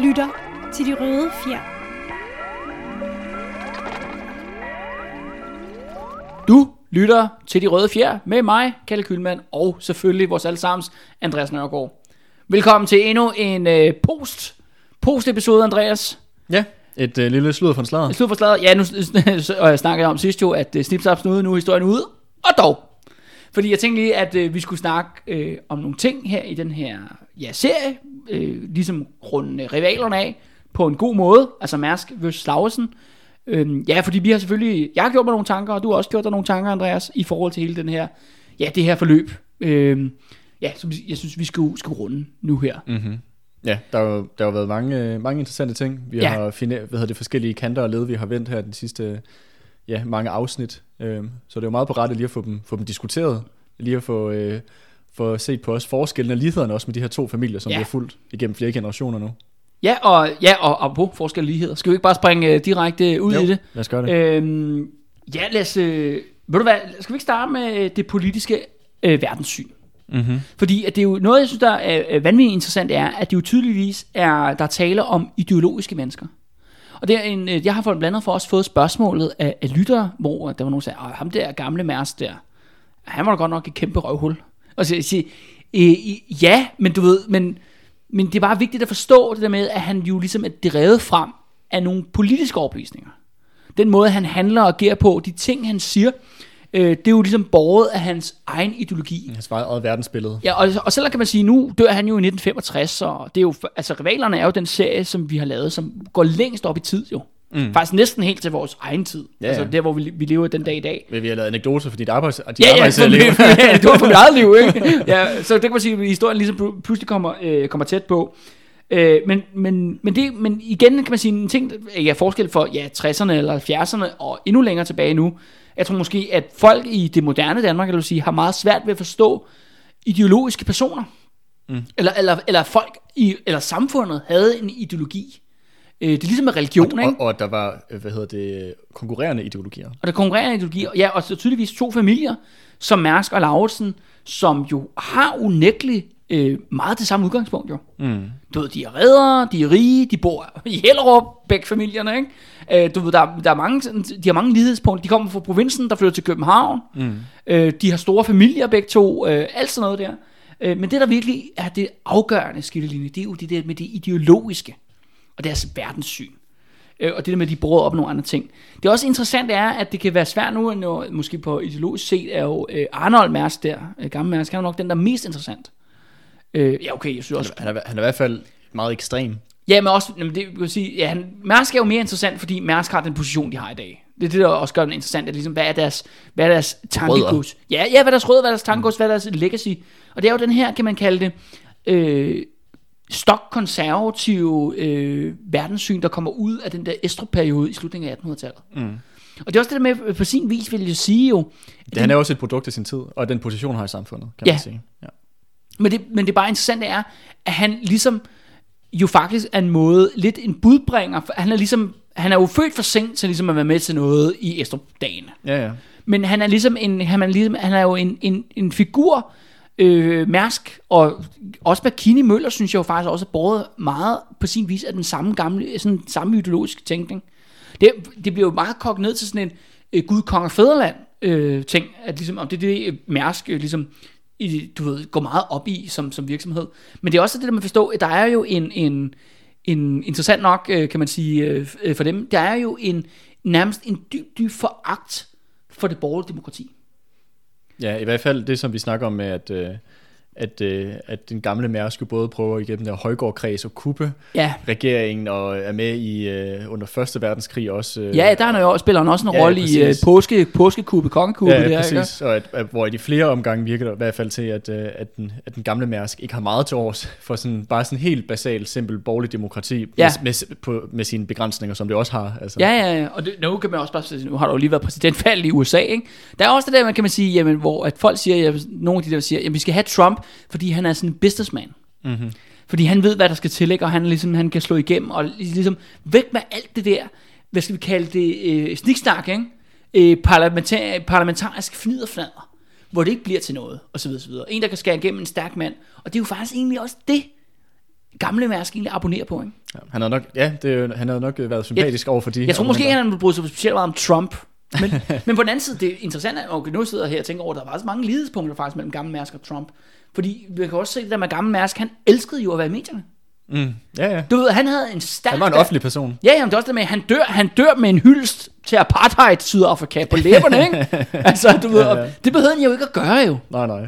lytter til De Røde Fjer. Du lytter til De Røde Fjer med mig, Kalle Kylmand, og selvfølgelig vores allesammens Andreas Nørgaard. Velkommen til endnu en øh, post, post episode, Andreas. Ja, et øh, lille slud fra en slader. Slut for slaget. Ja, nu og jeg snakkede om sidst jo, at øh, Snip Snap Snude, nu er historien ude. Og dog. Fordi jeg tænkte lige, at øh, vi skulle snakke øh, om nogle ting her i den her ja, serie. Øh, ligesom runde rivalerne af på en god måde. Altså Mærsk vs. Lausen. Øhm, ja, fordi vi har selvfølgelig... Jeg har gjort mig nogle tanker, og du har også gjort dig nogle tanker, Andreas, i forhold til hele den her... Ja, det her forløb. Øhm, ja, som jeg synes, vi skulle, skulle runde nu her. Mm-hmm. Ja, der har der har været mange, øh, mange interessante ting. Vi Ja. har fundet, hvad hedder det, forskellige kanter og led, vi har vendt her den sidste ja, mange afsnit. Øhm, så det er jo meget på rette lige at få dem, få dem diskuteret. Lige at få, øh, få set på os forskellene og lighederne også med de her to familier, som Ja. vi har fulgt igennem flere generationer nu. Ja, og, ja, og, på forskel og ligheder. Skal vi ikke bare springe øh, direkte ud Jo, i det? Lad os gøre det. Øhm, ja, lad os... Øh, ved du hvad, skal vi ikke starte med øh, det politiske øh, verdenssyn? Mm-hmm. Fordi at det er jo noget, jeg synes, der er øh, vanvittigt interessant, er, at det jo tydeligvis er, der er tale om ideologiske mennesker. Og det er en, øh, jeg har for blandt andet for også fået spørgsmålet af, af lyttere, hvor der var nogen, der sagde, "Åh, ham der gamle Mærs der, han var da godt nok et kæmpe røvhul. Og så jeg siger, øh, ja, men du ved, men, men det er bare vigtigt at forstå det der med, at han jo ligesom er drevet frem af nogle politiske overbevisninger. Den måde, han handler og agerer på, de ting, han siger, øh, det er jo ligesom borget af hans egen ideologi. Hans eget verdensbillede. Ja, og, og selvom kan man sige, nu dør han jo i 1965, og det er jo, altså Rivalerne er jo den serie, som vi har lavet, som går længst op i tid jo. Mm. Faktisk næsten helt til vores egen tid. Ja, altså ja. der, hvor vi, vi lever den dag i dag. Men Vi har lavet anekdoter for dit arbejds, dit Ja, ja, for, arbejdsliv. ja, det var for mit eget liv, ikke? Ja, så det kan man sige, at historien ligesom pl- pludselig kommer, øh, kommer tæt på. Øh, men, men, men, det, men igen kan man sige, en ting, ja, forskel for ja, 60'erne eller 70'erne og endnu længere tilbage nu, jeg tror måske, at folk i det moderne Danmark, eller sige, har meget svært ved at forstå ideologiske personer. Mm. Eller, eller, eller folk i, eller samfundet havde en ideologi. Øh, det er ligesom med religion, ikke? og, og, der var, øh, hvad hedder det, konkurrerende ideologier. Og der konkurrerer ideologier. Ja, og så tydeligvis to familier, som Mærsk og Lauritsen, som jo har unægteligt øh, meget det samme udgangspunkt jo. Mm. Du ved, de er redere, de er rige, de bor i Hellerup, begge familierne, ikke? Øh, du ved, der, der er mange, sådan- de har mange lighedspunkter. De kommer fra provinsen, der flytter til København. Mm. Øh, de har store familier begge to, øh, alt sådan noget der. Øh, men det, der virkelig er det afgørende skillelinje, det er jo det der med det ideologiske og deres verdenssyn. Øh, og det der med, at de bruger op nogle andre ting. Det er også interessant er, at det kan være svært nu, når, måske på ideologisk set, er jo øh, Arnold Mærsk der, øh, gamle Mærsk, han er nok den, der er mest interessant. Øh, ja, okay, jeg synes også, Han er, han er i hvert fald meget ekstrem. Ja, men også, jamen det vil sige, ja, han, Mærsk er jo mere interessant, fordi Mærsk har den position, de har i dag. Det er det, der også gør den interessant, at ligesom, hvad er deres, hvad er deres tankegods? Ja, ja, hvad er deres rødder, hvad er deres tankegods, hvad er deres legacy? Og det er jo den her, kan man kalde det, øh, stok-konservative øh, verdenssyn, der kommer ud af den der Estrup-periode i slutningen af 1800-tallet. Mm. Og det er også det der med, på sin vis vil jeg sige jo, Det, han er også et produkt af sin tid, og den position har i samfundet, kan Ja. man sige. Ja. Men det, men det bare interessante er, at han ligesom jo faktisk er en måde, lidt en budbringer. for Han er ligesom, han er jo født for sent til ligesom at være med til noget i Estrup-dagen. Ja, ja. Men han er ligesom en, han er, ligesom, han er jo en, en, en figur, øh, Mærsk, og også Bakini Møller, synes jeg jo faktisk også er båret meget på sin vis af den samme gamle, sådan samme ideologiske tænkning. Det, det bliver jo meget kogt ned til sådan en øh, Gud, Kong og Fæderland øh, ting, at ligesom, om det er det øh, Mærsk øh, ligesom, i, du ved, går meget op i som, som virksomhed. Men det er også det der man at at der er jo en, en, en interessant nok, øh, kan man sige, øh, øh, for dem, der er jo en nærmest en dyb, dyb foragt for det borgerlige demokrati. Ja, i hvert fald det, som vi snakker om med, at, øh, at, øh, at den gamle Mærsk jo både prøver igennem der Højgaard-kreds og kuppe Ja, regeringen, og er med i øh, under Første Verdenskrig også. Øh, ja der er jo, spiller han også en Ja, rolle i øh, påske, påskekube, kongekube. Ja, der, ja, ikke? præcis. Og at, at, hvor i de flere omgange virker det i hvert fald til, at, øh, at, den, at den gamle Mærsk ikke har meget til års for sådan, bare sådan helt basalt, simpel borgerlig demokrati Ja. med, med, på, med sine begrænsninger, som det også har. Altså. Ja, ja, ja. Og det, nu kan man også bare sige, nu har der jo lige været præsidentvalg i USA, ikke? Der er også det der, man kan man sige, jamen, hvor at folk siger, jamen, nogle af de der siger, jamen, vi skal have Trump, fordi han er sådan en businessman. Mm-hmm. Fordi han ved, hvad der skal til, ikke? og han, ligesom, han kan slå igennem, og ligesom væk med alt det der, hvad skal vi kalde det, øh, sniksnak, ikke? Øh, parlamentar, parlamentarisk fniderfnader, hvor det ikke bliver til noget, og så videre, så videre. En, der kan skære igennem en stærk mand, og det er jo faktisk egentlig også det, gamle Mærsk egentlig abonnerer på, ikke? Ja, han havde nok, ja, det, er han havde nok været sympatisk over for de Jeg tror måske han ville bryde sig specielt meget om Trump. Men, men på den anden side, det er interessant, at okay, nu sidder jeg her og tænker over, at der var så mange lighedspunkter faktisk mellem gamle Mærsk og Trump. Fordi vi kan også se det der med gamle Mærsk, han elskede jo at være i medierne. Mm, ja, ja. Du ved, han havde en stærk... Han var en offentlig person. Ja, jamen, det er også det med, at han dør, han dør med en hyldest til apartheid Sydafrika på læberne, ikke? altså, du ved, Ja, ja. det behøvede han jo ikke at gøre jo. Nej, nej.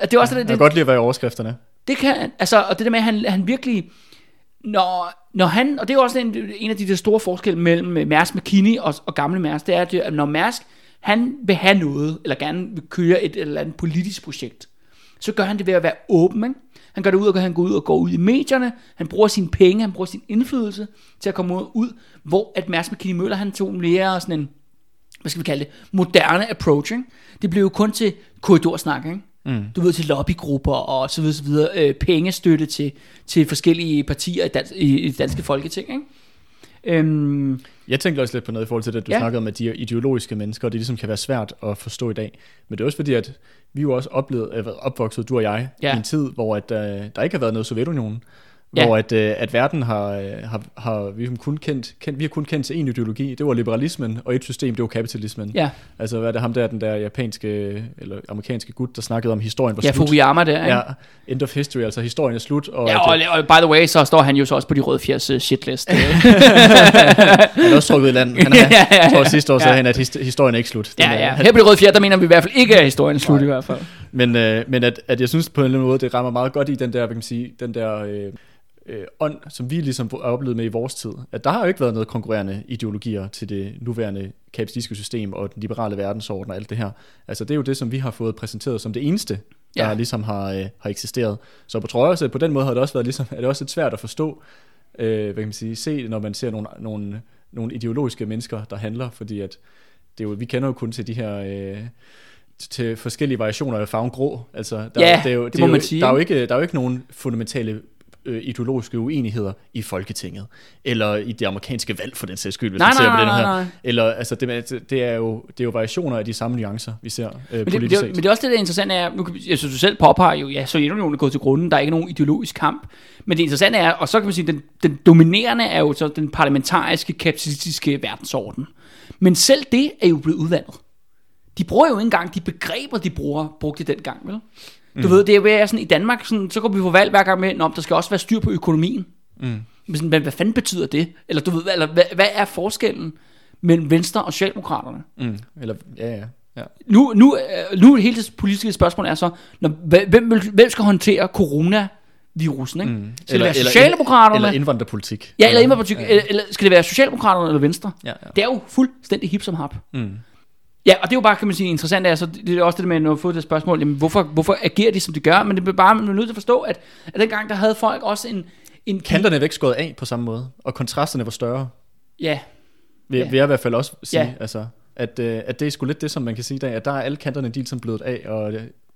At Det er også det, Jeg kan det, godt lide at være i overskrifterne. det kan altså, og det der med, at han, han virkelig, når, når han, og det er også en, en af de der store forskelle mellem Mærsk McKinney og, og gamle Mærsk, det er, at det- at når Mærsk, han vil have noget, eller gerne vil køre et eller andet politisk projekt, så gør han det ved at være åben, ikke? Han gør det ud, og han går ud og går ud i medierne, han bruger sine penge, han bruger sin indflydelse til at komme ud, hvor at Mærsk McKinney Møller, han tog mere sådan en, hvad skal vi kalde det, moderne approach, ikke? Det blev jo kun til korridorsnak, ikke? Mm. Du ved, til lobbygrupper og så videre, så videre øh, pengestøtte til, til forskellige partier i, dans, i, i det danske folketing, ikke? Øhm, Jeg tænkte også lidt på noget i forhold til det, at du Ja. snakkede om, at de er ideologiske mennesker, og det ligesom kan være svært at forstå i dag. Men det er også fordi, at vi jo også oplevet, at opvokset, du og jeg, Ja. i en tid, hvor at, uh, der ikke har været noget Sovjetunionen. Ja. Hvor at, uh, at verden har, øh, har, har vi har kun kendt, kendt, vi har kun kendt til en ideologi. Det var liberalismen, og et system, det var kapitalismen. ja, Altså, hvad er det ham der, den der japanske, eller amerikanske gut, der snakkede om, historien var ja, slut. Fukuyama der, ikke? Ja, end of history, altså historien er slut. Og, Ja, og, og by the way, så står han jo så også på de røde fjers uh, shitlist. øh. han er også trukket i land. Han er, Ja, ja, ja. tror sidste år Ja. sagde han, at his- historien er ikke slut. Den ja, ja. Her på de røde fjers, der mener vi i hvert fald ikke, at historien er slut i hvert fald. Men, øh, men at, at jeg synes på en eller anden måde, det rammer meget godt i den der, hvad kan man sige, den der øh, øh, ånd, som vi ligesom har oplevet med i vores tid. At der har jo ikke været noget konkurrerende ideologier til det nuværende kapitalistiske system og den liberale verdensorden og alt det her. Altså det er jo det, som vi har fået præsenteret som det eneste, der Ja. ligesom har, øh, har eksisteret. Så på trods af, på den måde har det også været ligesom, er det også lidt svært at forstå, øh, hvad kan man sige, se, når man ser nogle, nogle, nogle ideologiske mennesker, der handler, fordi at det er jo, vi kender jo kun til de her... Øh, til forskellige variationer af farven grå. Altså, der, Ja, det, er jo, det det må er jo, man sige, Der er jo ikke, der er jo ikke nogen fundamentale øh, ideologiske uenigheder i Folketinget, eller i det amerikanske valg for den sags skyld, hvis Nej, man ser nej, på den nej, her. nej. Eller, altså, det, det, er jo, det er jo variationer af de samme nuancer, vi ser øh, Men det, politisk det, set. men det er også det, der er interessant er, nu jeg synes, du selv påpeger jo, ja, Sovjetunionen er gået til grunden, der er ikke nogen ideologisk kamp. Men det interessante er, og så kan man sige, den, den dominerende er jo så den parlamentariske, kapitalistiske verdensorden. Men selv det er jo blevet udvandet. De bruger jo ikke engang de begreber, de bruger, brugte de dengang, vel? Du mm. ved, det er jo sådan, i Danmark, sådan, så går vi på valg hver gang med, Nå, der skal også være styr på økonomien. Mm. Men sådan, hvad, hvad fanden betyder det? Eller du ved, eller, hvad, hvad er forskellen mellem Venstre og Socialdemokraterne? Mm. Eller, ja, ja. ja. Nu, nu, øh, nu hele det politiske spørgsmål er så, når, hvem, hvem skal håndtere coronavirusen? Ikke? Mm. Skal det være Socialdemokraterne? Eller indvandrerpolitik. ja, eller, indvandrerpolitik, eller, eller skal det være Socialdemokraterne eller Venstre? Ja, ja. Det er jo fuldstændig hip som hap. Mm. Ja, og det er jo bare, kan man sige, interessant, altså, det er også det med, når får det spørgsmål, jamen, hvorfor, hvorfor agerer de, som de gør? Men det er bare, man er nødt til at forstå, at, at dengang, der havde folk også en... en Kanterne er væk skåret af på samme måde, og kontrasterne var større. Ja, Vil, Ja. vil jeg i hvert fald også sige, Ja. altså, at, øh, at det er sgu lidt det, som man kan sige i dag, at der er alle kanterne de er ligesom blevet af, og,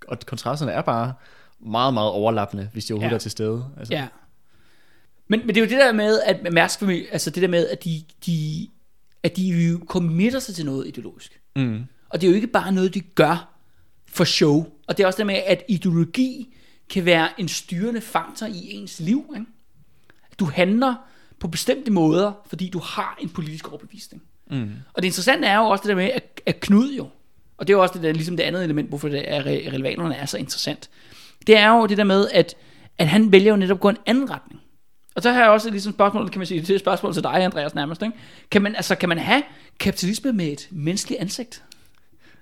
og kontrasterne er bare meget, meget overlappende, hvis de overhovedet Ja. ja. er til stede. Altså, Ja. Men, men det er jo det der med, at Mærsk familie, altså det der med, at de, de, at de jo committer sig til noget ideologisk. Mm. Og det er jo ikke bare noget, de gør for show. Og det er også det med, at ideologi kan være en styrende faktor i ens liv. Ikke? Du handler på bestemte måder, fordi du har en politisk overbevisning. Mm. Og det interessante er jo også det der med, at, at Knud jo, og det er jo også det der, ligesom det andet element, hvorfor det er, re- relevanerne er så interessant. Det er jo det der med, at, at han vælger jo netop at gå en anden retning. Og så har jeg også ligesom spørgsmål, kan man sige, det er et spørgsmål til dig, Andreas, nærmest. Ikke? Kan, man, altså, kan man have kapitalisme med et menneskeligt ansigt?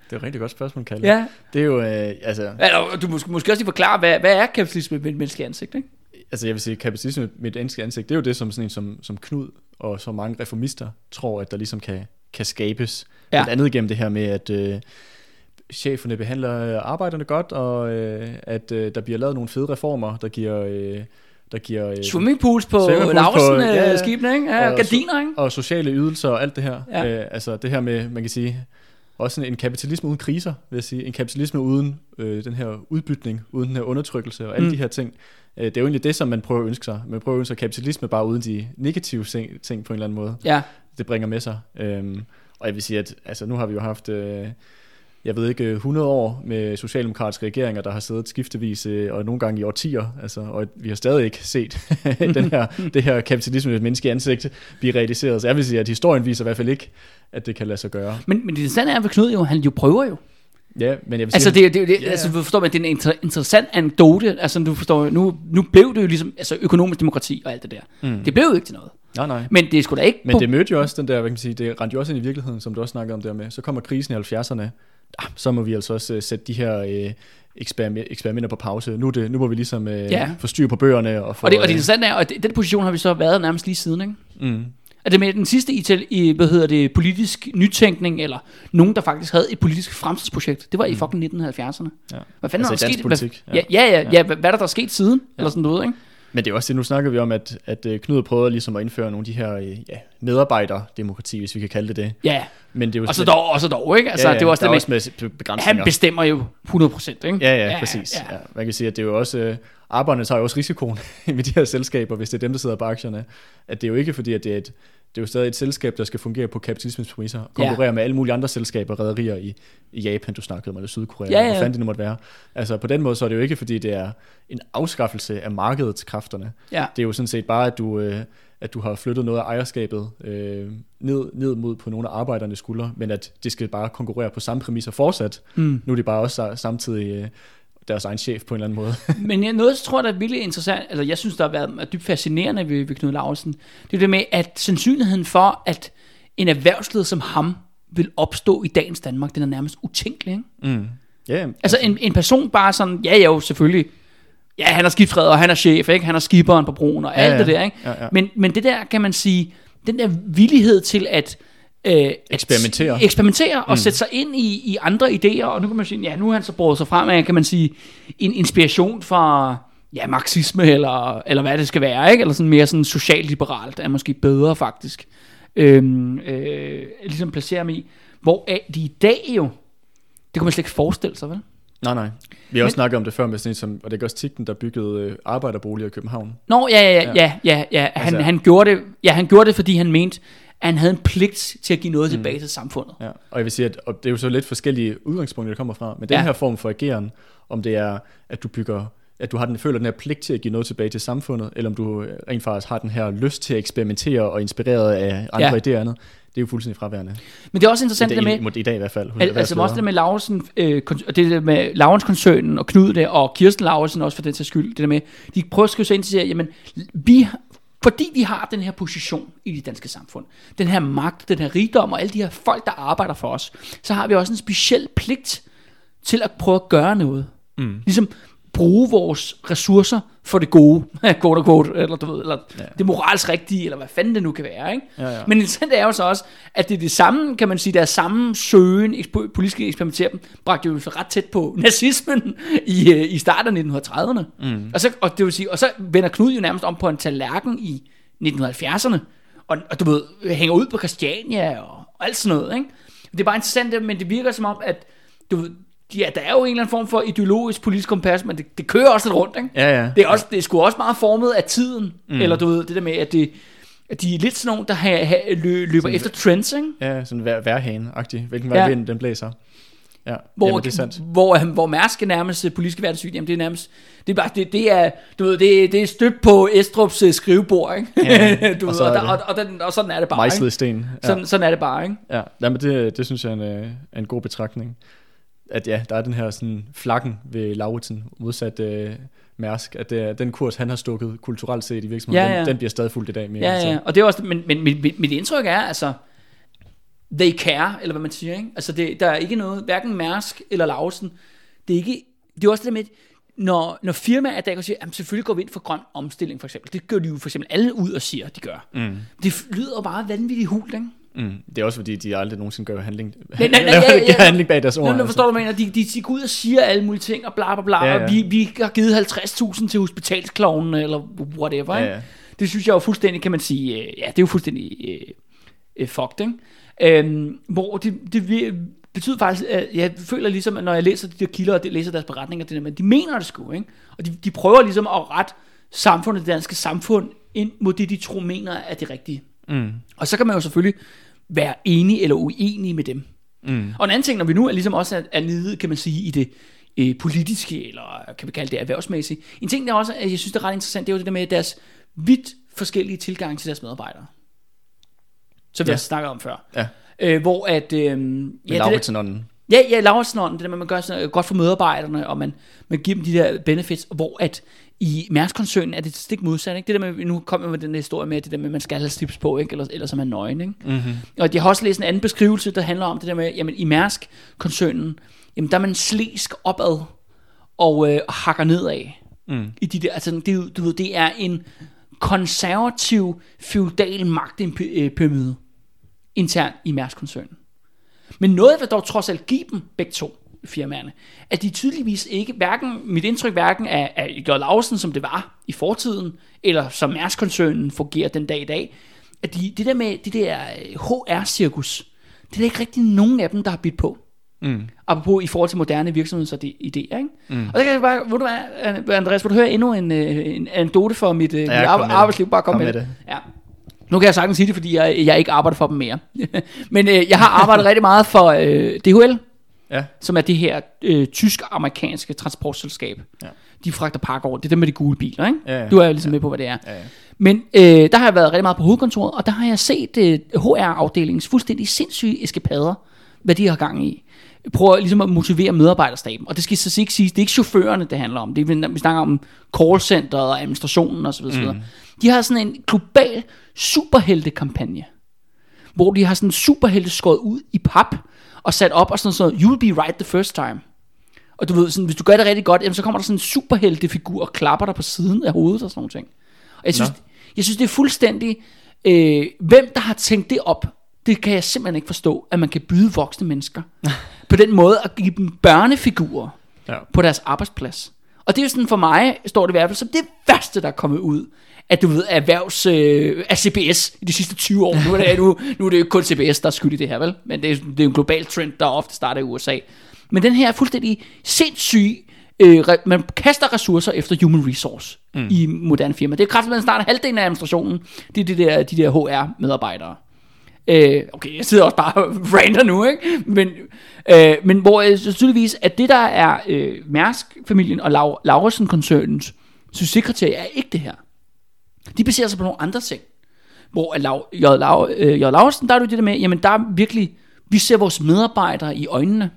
Det er et rigtig godt spørgsmål, Kalle. Ja. Det er jo, øh, altså, Eller, du måske, måske også lige forklare, hvad, hvad er kapitalisme med et menneskeligt ansigt? Ikke? altså jeg vil sige, kapitalisme med et engelsk ansigt, det er jo det, som sådan en som, som Knud og så mange reformister tror, at der ligesom kan, kan skabes. Ja. Ja. Blandt andet gennem det her med, at øh, cheferne behandler arbejderne godt, og øh, at øh, der bliver lavet nogle fede reformer, der giver... Øh, der giver øh, Swimmingpools på Lausen på- ja, øh, skibene, ikke? Ja, Og- gardiner, ikke? og sociale ydelser og alt det her. Ja. Øh, altså det her med, man kan sige, også en kapitalisme uden kriser, vil jeg sige. En kapitalisme uden øh, den her udbytning, uden den her undertrykkelse og alle Mm. de her ting. Øh, det er jo egentlig det, som man prøver at ønske sig. Man prøver at ønske sig kapitalisme bare uden de negative ting, ting på en eller anden måde. Ja, Det bringer med sig. Øhm, og jeg vil sige, at altså, nu har vi jo haft... Øh, jeg ved ikke, 100 år med socialdemokratiske regeringer, der har siddet skiftevis, øh, og nogle gange i årtier, altså, og vi har stadig ikke set den her, det her kapitalisme et menneske ansigt blive realiseret. Så jeg vil sige, at historien viser i hvert fald ikke, at det kan lade sig gøre. Men, men det interessante er, at Knud jo, han jo prøver jo. Ja, men jeg vil sige, Altså, det, det, det, Ja, altså forstår, men det er en inter- interessant anekdote. Altså, du forstår, nu, nu blev det jo ligesom altså, økonomisk demokrati og alt det der. Mm. Det blev jo ikke til noget. nej, nej. Men det sgu da ikke Men det mødte jo også den der, hvad kan man sige, det rendte jo også ind i virkeligheden, som du også snakkede om der med. Så kommer krisen i 70'erne. Ah, så må vi altså også øh, sætte de her øh, eksperime- eksperimenter på pause. Nu, er det, nu må vi ligesom øh, Ja. få styr på bøgerne. Og, få, og, det, og det øh, interessante er, at den position har vi så været nærmest lige siden, ikke? mm, Er det med den sidste i, hvad hedder det, politisk nytænkning, eller nogen, der faktisk havde et politisk fremtidsprojekt, det var i fucking 1970'erne. Mm. ja. Hvad fanden Altså i er der sket? politik, Hvad, ja, ja, ja, ja, ja, hvad, hvad er der, der er sket siden? Ja. Eller sådan noget, ikke? Men det er også det, nu snakker vi om, at, at øh, Knud prøvede ligesom at indføre nogle af de her øh, ja, medarbejderdemokrati, hvis vi kan kalde det det. Ja, Men det er jo og så dog, og så dog, ikke? Altså, ja, ja, det var også det er med, også med begrænsninger. han bestemmer jo 100%, ikke? Ja, ja, præcis. Ja. ja. Man kan sige, at det er jo også... Øh, arbejderne tager jo også risikoen med de her selskaber, hvis det er dem, der sidder på aktierne. At det er jo ikke fordi, at det er et, det er jo stadig et selskab, der skal fungere på kapitalismens præmisser. Konkurrere ja. med alle mulige andre selskaber, rædderier i, i Japan, du snakkede om, eller Sydkorea, Ja, ja. hvad fanden det nu måtte være. Altså på den måde, så er det jo ikke fordi, det er en afskaffelse af markedets kræfterne. Ja. Det er jo sådan set bare, at du, øh, at du har flyttet noget af ejerskabet øh, ned, ned mod på nogle af arbejdernes skuldre, men at det skal bare konkurrere på samme præmisser fortsat. Mm. Nu er de bare også sa- samtidig øh, deres egen chef på en eller anden måde. Men jeg, noget, jeg tror, der er virkelig interessant, altså jeg synes, der har været dybt fascinerende ved, ved Knud Larsen, det er det med, at sandsynligheden for, at en erhvervsleder som ham vil opstå i dagens Danmark, den er nærmest utænkelig, ikke? Mm. Ja, Altså en, en person bare sådan, ja jo, selvfølgelig, ja han er skibsredder, og han er chef, ikke? Han er skiberen på broen og alt ja. det der, ikke? Ja, ja. Men, men det der, kan man sige, den der villighed til at øh, Eksperimentere. At, eksperimentere og mm. sætte sig ind i, i andre idéer, og nu kan man sige, ja, nu har han så brugt sig frem af, kan man sige, en inspiration fra ja, marxisme, eller, eller hvad det skal være, ikke? Eller sådan mere sådan socialliberalt, er måske bedre faktisk, øhm, øh, ligesom placere mig i, hvor er de i dag jo, det kunne man slet ikke forestille sig, vel? Nej, nej. Vi har også snakket om det før med sådan som, og det er også Tigten, der byggede øh, arbejderboliger i København. Nå, ja, ja, ja, ja, ja, ja. Han, Altså- han, gjorde det, ja, han gjorde det, fordi han mente, at han havde en pligt til at give noget tilbage Mm. til samfundet. Ja. Og jeg vil sige, at og det er jo så lidt forskellige udgangspunkter, der kommer fra. Men den Ja. her form for ageren, om det er, at du bygger at du har den, føler den her pligt til at give noget tilbage til samfundet, eller om du øh, rent faktisk har den her lyst til at eksperimentere og inspireret af andre Ja. idéer og andet, det er jo fuldstændig fraværende. Men det er også interessant det, det, der i, med, I dag i hvert fald. Al- altså også det med Laursen, øh, det der med Laurens-koncernen og Knud der, og Kirsten Laursen også for den sags skyld, det der med, de prøver at skrive sig ind til, at jamen, vi, fordi vi har den her position i det danske samfund, den her magt, den her rigdom og alle de her folk, der arbejder for os, så har vi også en speciel pligt til at prøve at gøre noget. Mm. Ligesom bruge vores ressourcer for det gode, quote quote, eller, du ved, eller ja. Det moralsk rigtige, eller hvad fanden det nu kan være. Ikke? Ja, ja. Men interessant er jo så også, at det er det samme, kan man sige, der er samme søgen, ekspo- politiske eksperimentere, bragte jo så ret tæt på nazismen i, øh, i starten af 1930'erne. Mm. Og, så, og, det vil sige, og så vender Knud jo nærmest om på en tallerken i 1970'erne, og, og du ved, hænger ud på Christiania og, og alt sådan noget. Ikke? Det er bare interessant, men det virker som om, at du ved, ja, der er jo en eller anden form for ideologisk politisk kompas, men det, det kører også lidt rundt, ikke? Ja, ja. Det er, også, det er sgu også meget formet af tiden, mm. eller du ved, det der med, at, det, at de er lidt sådan nogle, der ha, ha, lø, løber Sådan- efter trends, ikke? Ja, sådan vær, værhane-agtig. Hvilken vej Ja. vinden den blæser. Ja, Hvor, Jamen, det er sandt. hvor, hvor Mærsk er nærmest øh, politisk verdenssyn, jamen det er nærmest, det er bare, det, det er, du ved, det, er- det er støbt på Estrups øh, skrivebord, ikke? Ja, du og ved, og, er der, og, og, den, og sådan er det bare, Mejslet sten. Ja. Sådan, sådan er det bare, ikke? Ja, Jamen, det, det synes jeg er en, øh, en god betragtning. At ja, der er den her sådan flakken ved Lauritsen, modsat øh, Mærsk, at er, den kurs, han har stukket kulturelt set i virksomheden, Ja, ja. Den, den bliver stadig fuldt i dag mere. Ja, ja, og det er også, men, men mit, mit, indtryk er, altså, they care, eller hvad man siger, ikke? Altså, det, der er ikke noget, hverken Mærsk eller Lausen, det er ikke, det er også det med, når, når firmaer i dag siger, at selvfølgelig går vi ind for grøn omstilling, for eksempel. Det gør de jo for eksempel alle ud og siger, at de gør. Mm. Det lyder jo bare vanvittigt hult, ikke? Mm. Det er også fordi, de aldrig nogensinde gør handling, Nej, nej, nej, ja, ja, gør handling bag deres ord. Nå, nu altså. forstår du, mener. De, de, de går ud og siger alle mulige ting, og bla bla bla, Ja, ja, ja. og vi, vi har givet 50.000 til hospitalsklovnene, eller whatever, Ja, ikke? ja. Det synes jeg jo fuldstændig, kan man sige, øh, ja, det er jo fuldstændig øh, øh, fucked, ikke? Øhm, hvor det, det betyder faktisk, at jeg føler ligesom, at når jeg læser de der kilder, og de læser deres beretninger, det der, men de mener det sgu, ikke? Og de, de prøver ligesom at rette samfundet, det danske samfund, ind mod det, de tror mener er det rigtige. Mm. Og så kan man jo selvfølgelig være enig eller uenig med dem. Mm. Og en anden ting, når vi nu er ligesom også er, er nede, kan man sige, i det øh, politiske, eller kan vi kalde det erhvervsmæssige. En ting, der også, at jeg synes, det er ret interessant, det er jo det der med deres vidt forskellige tilgang til deres medarbejdere. Som vi Ja. har snakket om før. Ja, Øh, hvor at... Øh, ja, med det der- Lauritsen ånden. Ja, ja, Lauritsen, det der med, at man gør sådan, godt for medarbejderne, og man, man giver dem de der benefits, hvor at i Mærsk-koncernen er det stik modsat, ikke? Det der med, nu kommer jeg med den der historie med, det der med, at man skal have slips på, ikke? Ellers, ellers er man nøgen, ikke? Mm-hmm. Og jeg har også læst en anden beskrivelse, der handler om det der med, jamen i Mærsk-koncernen, jamen der er man slæsk opad og øh, hakker nedad. Mm. I de der, altså det, er du ved, det er en konservativ, feudal magtpyramide internt i Mærsk-koncernen. Men noget vil dog trods alt give dem begge to firmaerne, at de tydeligvis ikke, hverken, mit indtryk hverken af, af J. Lausen, som det var i fortiden, eller som Mærsk-koncernen fungerer den dag i dag, at de, det der med det der øh, HR-cirkus, det er der ikke rigtig nogen af dem, der har bidt på. Mm. Apropos i forhold til moderne virksomhedsidéer, ikke? Mm. Og der kan jeg bare, ved du hvad, Andreas, vil du høre endnu en, øh, en anekdote for mit, øh, mit kom ar- arbejdsliv? Bare kom, Kom med, med det. det. Ja. Nu kan jeg sagtens sige det, fordi jeg, jeg ikke arbejder for dem mere. Men øh, jeg har arbejdet rigtig meget for øh, DHL, Ja, som er det her øh, tysk-amerikanske transportselskab. Ja. De fragter pakker over. Det er dem med de gule biler, ikke? Ja, ja. Du er jo ligesom med på, hvad det er. ja, ja. Men øh, der har jeg været rigtig meget på hovedkontoret, og der har jeg set øh, HR-afdelingens fuldstændig sindssyge eskapader, hvad de har gang i. Prøver ligesom at motivere medarbejderstaben. Og det skal så ikke siges, det er ikke chaufførerne, det handler om. Det er, vi snakker om callcenteret og administrationen osv. Mm. De har sådan en global superheltekampagne, hvor de har sådan en superhelte skåret ud i pap, og sat op og sådan noget, you will be right the first time. Og du ved, sådan, hvis du gør det rigtig godt, jamen, så kommer der sådan en superheltefigur og klapper dig på siden af hovedet og sådan nogle ting. Og jeg synes, Nå. jeg synes det er fuldstændig, øh, hvem der har tænkt det op, det kan jeg simpelthen ikke forstå, at man kan byde voksne mennesker på den måde at give dem børnefigurer Ja. på deres arbejdsplads. Og det er jo sådan for mig, står det i hvert fald som det værste, der er kommet ud at du ved, erhvervs øh, af CBS i de sidste 20 år. Nu er, det, nu, nu er det jo ikke kun CBS, der er skyld i det her, vel? Men det er, det er en global trend, der ofte starter i USA. Men den her er fuldstændig sindssyg, øh, man kaster ressourcer efter human resource mm. i moderne firma. Det er kraftigt, man starter halvdelen af administrationen, det er de der, de der HR-medarbejdere. Øh, okay, jeg sidder også bare og nu, ikke? Men, øh, men hvor jeg tydeligvis, at det der er øh, Mærsk-familien og Lau- Lauritsen-koncernens succeskriterie er ikke det her. De baserer sig på nogle andre ting. Hvor at Lau, J. Lau, øh, J. Lauritsen, der er jo det der med, jamen der er virkelig, vi ser vores medarbejdere i øjnene.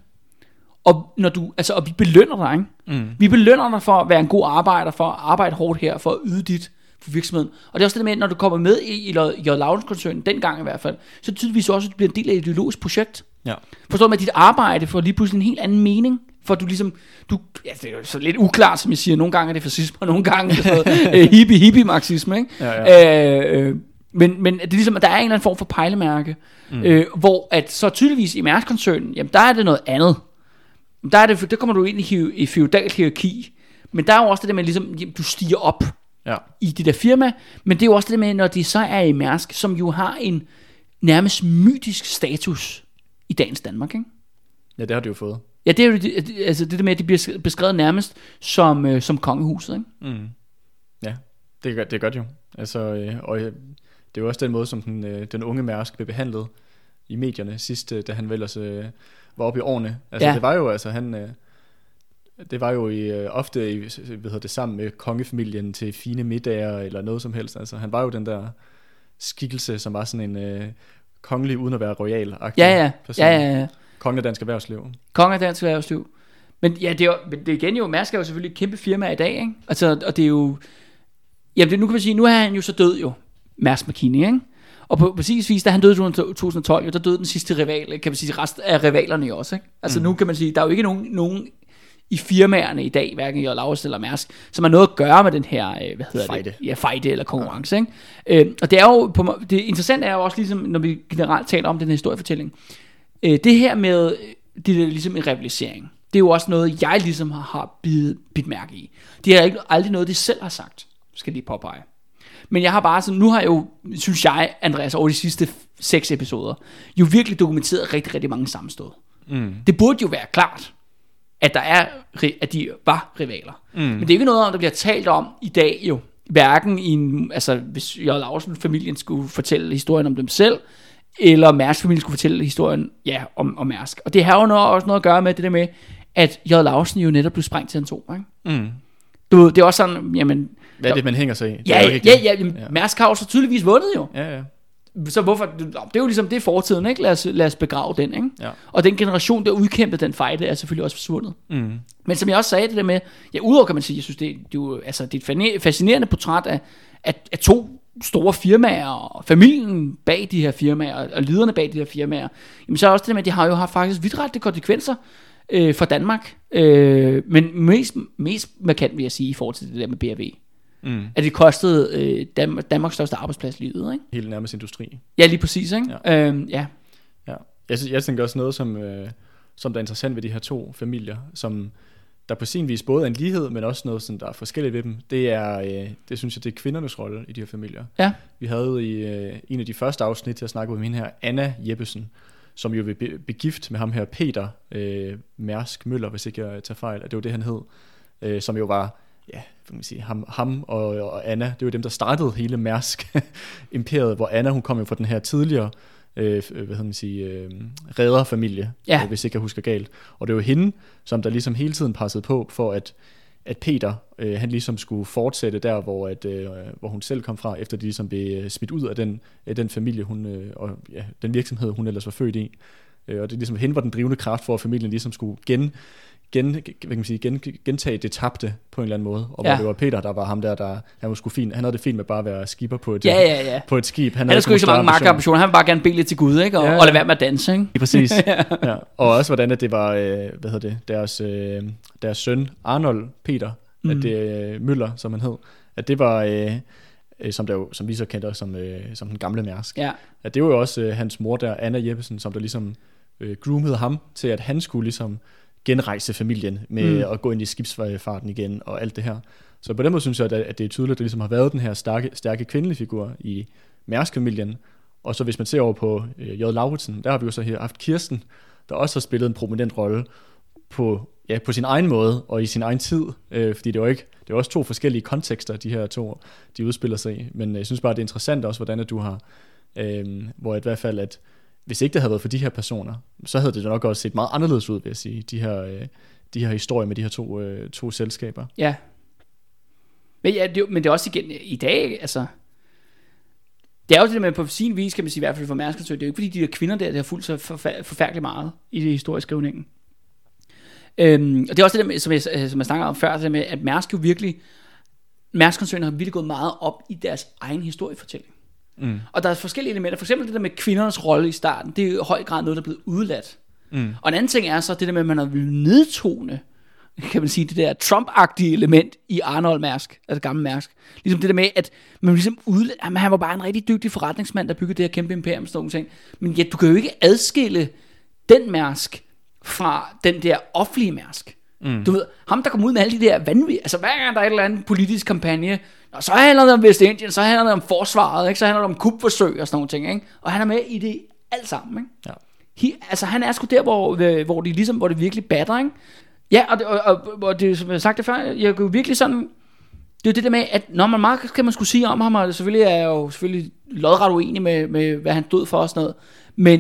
Og, når du, altså, og vi belønner dig, ikke? Mm. Vi belønner dig for at være en god arbejder, for at arbejde hårdt her, for at yde dit for virksomheden. Og det er også det med, at når du kommer med i, J. Lauritsen-koncernen, dengang i hvert fald, så tydeligvis også, at du bliver en del af et ideologisk projekt. Ja. Forstår du med, at dit arbejde får lige pludselig en helt anden mening? For du ligesom, du, ja, det er jo så lidt uklart, som jeg siger, nogle gange er det fascisme, og nogle gange er det noget, øh, hippie hippie marxisme, ikke? Ja, Øh, øh, men, men det er ligesom, at der er en eller anden form for pejlemærke, mm. øh, hvor at så tydeligvis i Mærsk-koncernen, jamen der er det noget andet. Der, er det, der kommer du ind i, i feudal hierarki, men der er jo også det der med, ligesom, jamen, du stiger op Ja. i det der firma, men det er jo også det der med, når de så er i Mærsk, som jo har en nærmest mytisk status i dagens Danmark, ikke? ja, det har de jo fået. Ja, det er jo det, altså det der med, at de bliver beskrevet nærmest som, øh, som kongehuset, ikke? Mm. Ja, det gør, det gør det jo. Altså, øh, og øh, det er jo også den måde, som den, øh, den unge Mærsk blev behandlet i medierne sidst, øh, da han vel ellers øh, var oppe i årene. Altså, Ja. ja. det var jo, altså, han... Øh, det var jo i, øh, ofte i, hvad hedder det, sammen med kongefamilien til fine middager eller noget som helst. Altså, han var jo den der skikkelse, som var sådan en øh, kongelig uden at være royal Ja, ja, ja, ja, ja. Kongen af dansk erhvervsliv. Konge af dansk erhvervsliv. Men ja, det er, jo, men det er igen jo, Mærsk er jo selvfølgelig et kæmpe firma i dag, ikke? Altså, og det er jo, jamen det, nu kan man sige, nu er han jo så død jo, Mærsk McKinney, ikke? Og på præcis vis, da han døde i 2012, jo, der døde den sidste rival, kan man sige, rest af rivalerne jo også, ikke? Altså mm. nu kan man sige, der er jo ikke nogen, nogen i firmaerne i dag, hverken i Laurits eller Mærsk, som har noget at gøre med den her, øh, hvad hedder Fejde. det? Ja, fejde eller konkurrence, ikke? Øh, og det er jo, på, det interessante er jo også ligesom, når vi generelt taler om den her historiefortælling, øh, det her med, øh, det der ligesom en rivalisering, det er jo også noget, jeg ligesom har, har bidt, bidt mærke i. Det er ikke aldrig noget, de selv har sagt, skal lige påpege. Men jeg har bare sådan, nu har jeg jo, synes jeg, Andreas, over de sidste seks episoder, jo virkelig dokumenteret rigtig, rigtig mange sammenstød. Mm. Det burde jo være klart, at der er, at de var rivaler. Mm. Men det er ikke noget, om der bliver talt om i dag jo. Hverken i en, altså hvis J. Lausen familien skulle fortælle historien om dem selv, eller Mærsk-familien skulle fortælle historien ja, om, om Mærsk. Og det har jo noget, også noget at gøre med det der med, at J. Lausen jo netop blev sprængt til en to. Ikke? Mm. Du, ved, det er også sådan, jamen... Hvad er det, man hænger sig i? Det Ja, ja, ikke ja, ja, jamen, Mærsk har jo så tydeligvis vundet jo. ja, ja. Så hvorfor, det er jo ligesom, det er fortiden, ikke? Lad os, lad os begrave den, ikke? Ja. Og den generation, der udkæmpede den fejde, er selvfølgelig også forsvundet. Mm. Men som jeg også sagde, det der med, ja, udover kan man sige, jeg synes, det, det, er jo, altså, det er et fascinerende portræt af, af, af to store firmaer, og familien bag de her firmaer, og lederne bag de her firmaer, jamen så er også det med, at de har jo haft faktisk vidtrættede konsekvenser øh, for Danmark, øh, men mest, mest markant vil jeg sige, i forhold til det der med BRV, Mm. at det kostede øh, Danmark, Danmarks største arbejdsplads livet, ikke? Helt nærmest industri. Ja, lige præcis, ikke? Ja. Øhm, ja. Ja. Jeg, synes, jeg tænker også noget, som, øh, som der er interessant ved de her to familier, som der på sin vis både er en lighed, men også noget, som der er forskelligt ved dem. Det er, øh, det synes jeg, det er kvindernes rolle i de her familier. Ja. Vi havde i øh, en af de første afsnit til at snakke med hende her, Anna Jeppesen, som jo be- begift med ham her, Peter øh, Mærsk Møller, hvis ikke jeg tager fejl, at det var det, han hed, øh, som jo var, ja, kan man sige, ham, ham og, og Anna, det var dem, der startede hele Mærsk-imperiet, hvor Anna, hun kom jo fra den her tidligere, øh, f- hvad hedder man sige, øh, redderfamilie, Ja. øh, hvis ikke jeg husker galt. Og det var hende, som der ligesom hele tiden passede på, for at at Peter, øh, han ligesom skulle fortsætte der, hvor, at, øh, hvor hun selv kom fra, efter de ligesom blev øh, smidt ud af den, af den familie, hun, øh, og ja, den virksomhed, hun ellers var født i. Øh, og det ligesom, hende var den drivende kraft for, at familien ligesom skulle gen, gen, hvad kan man sige, gen, gentage det tabte på en eller anden måde. Og Ja. hvor det var Peter, der var ham der, der han, var sgu fin, han havde det fint med bare at være skipper på et, Ja, ja, ja. på et skib. Han har sgu ikke så mange magtambitioner. Han vil bare gerne bede lidt til Gud, ikke? Og, Ja, ja, ja. og lade være med at danse, ikke? Lige præcis. ja. Og også hvordan at det var, øh, hvad hedder det, deres, øh, deres søn Arnold Peter, mm. at det øh, Møller, som han hed, at det var, øh, øh, som, der jo, som vi så kendte som, øh, som den gamle Mærsk. Ja. At det var jo også øh, hans mor der, Anna Jeppesen, som der ligesom øh, groomede ham til, at han skulle ligesom genrejse familien med mm. at gå ind i skibsfarten igen og alt det her. Så på den måde synes jeg, at, det er tydeligt, at der ligesom har været den her stærke, stærke kvindelige figur i Mærsk-familien. Og så hvis man ser over på øh, J. Lauritsen, der har vi jo så her haft Kirsten, der også har spillet en prominent rolle på, ja, på sin egen måde og i sin egen tid. Øh, fordi det er jo ikke, det er også to forskellige kontekster, de her to, de udspiller sig i. Men jeg synes bare, det er interessant også, hvordan at du har, øh, hvor i hvert fald, at hvis ikke det havde været for de her personer, så havde det nok også set meget anderledes ud, vil jeg sige, de her, øh, de her historier med de her to, øh, to selskaber. Ja. Men, ja, det, men det er også igen, i dag, altså... Det er jo det der med, på sin vis, kan man sige, i hvert fald for Mærsk det er jo ikke fordi de der kvinder der, der har fulgt så forfærdeligt meget i det historiske skrivningen. Øhm, og det er også det der med, som jeg, øh, som jeg snakker om før, det der med, at Mærsk jo virkelig, Mærsk-koncernen har virkelig gået meget op i deres egen historiefortælling. Mm. Og der er forskellige elementer. For eksempel det der med kvindernes rolle i starten, det er i høj grad noget, der er blevet udladt. Mm. Og en anden ting er så det der med, at man har nedtone, kan man sige, det der Trump-agtige element i Arnold Mærsk, altså gamle Mærsk. Ligesom det der med, at man ligesom udladt, at han var bare en rigtig dygtig forretningsmand, der byggede det her kæmpe imperium, sådan nogle ting. Men ja, du kan jo ikke adskille den Mærsk fra den der offentlige Mærsk. Mm. Du ved, ham der kom ud med alle de der vanvittige, altså hver gang der er et eller andet politisk kampagne, og så handler det om Vestindien, så handler det om forsvaret, ikke? så handler det om kupforsøg og sådan nogle ting, ikke? og han er med i det alt sammen. Ikke? Ja. He, altså han er sgu der, hvor, øh, hvor, det ligesom, hvor det virkelig batter, ikke? Ja, og, det, og, og, og det, som jeg sagt det før, jeg kunne virkelig sådan, det er det der med, at når man meget kan man skulle sige om ham, og selvfølgelig er jeg jo selvfølgelig lodret uenig med, med, hvad han stod for og sådan noget, men,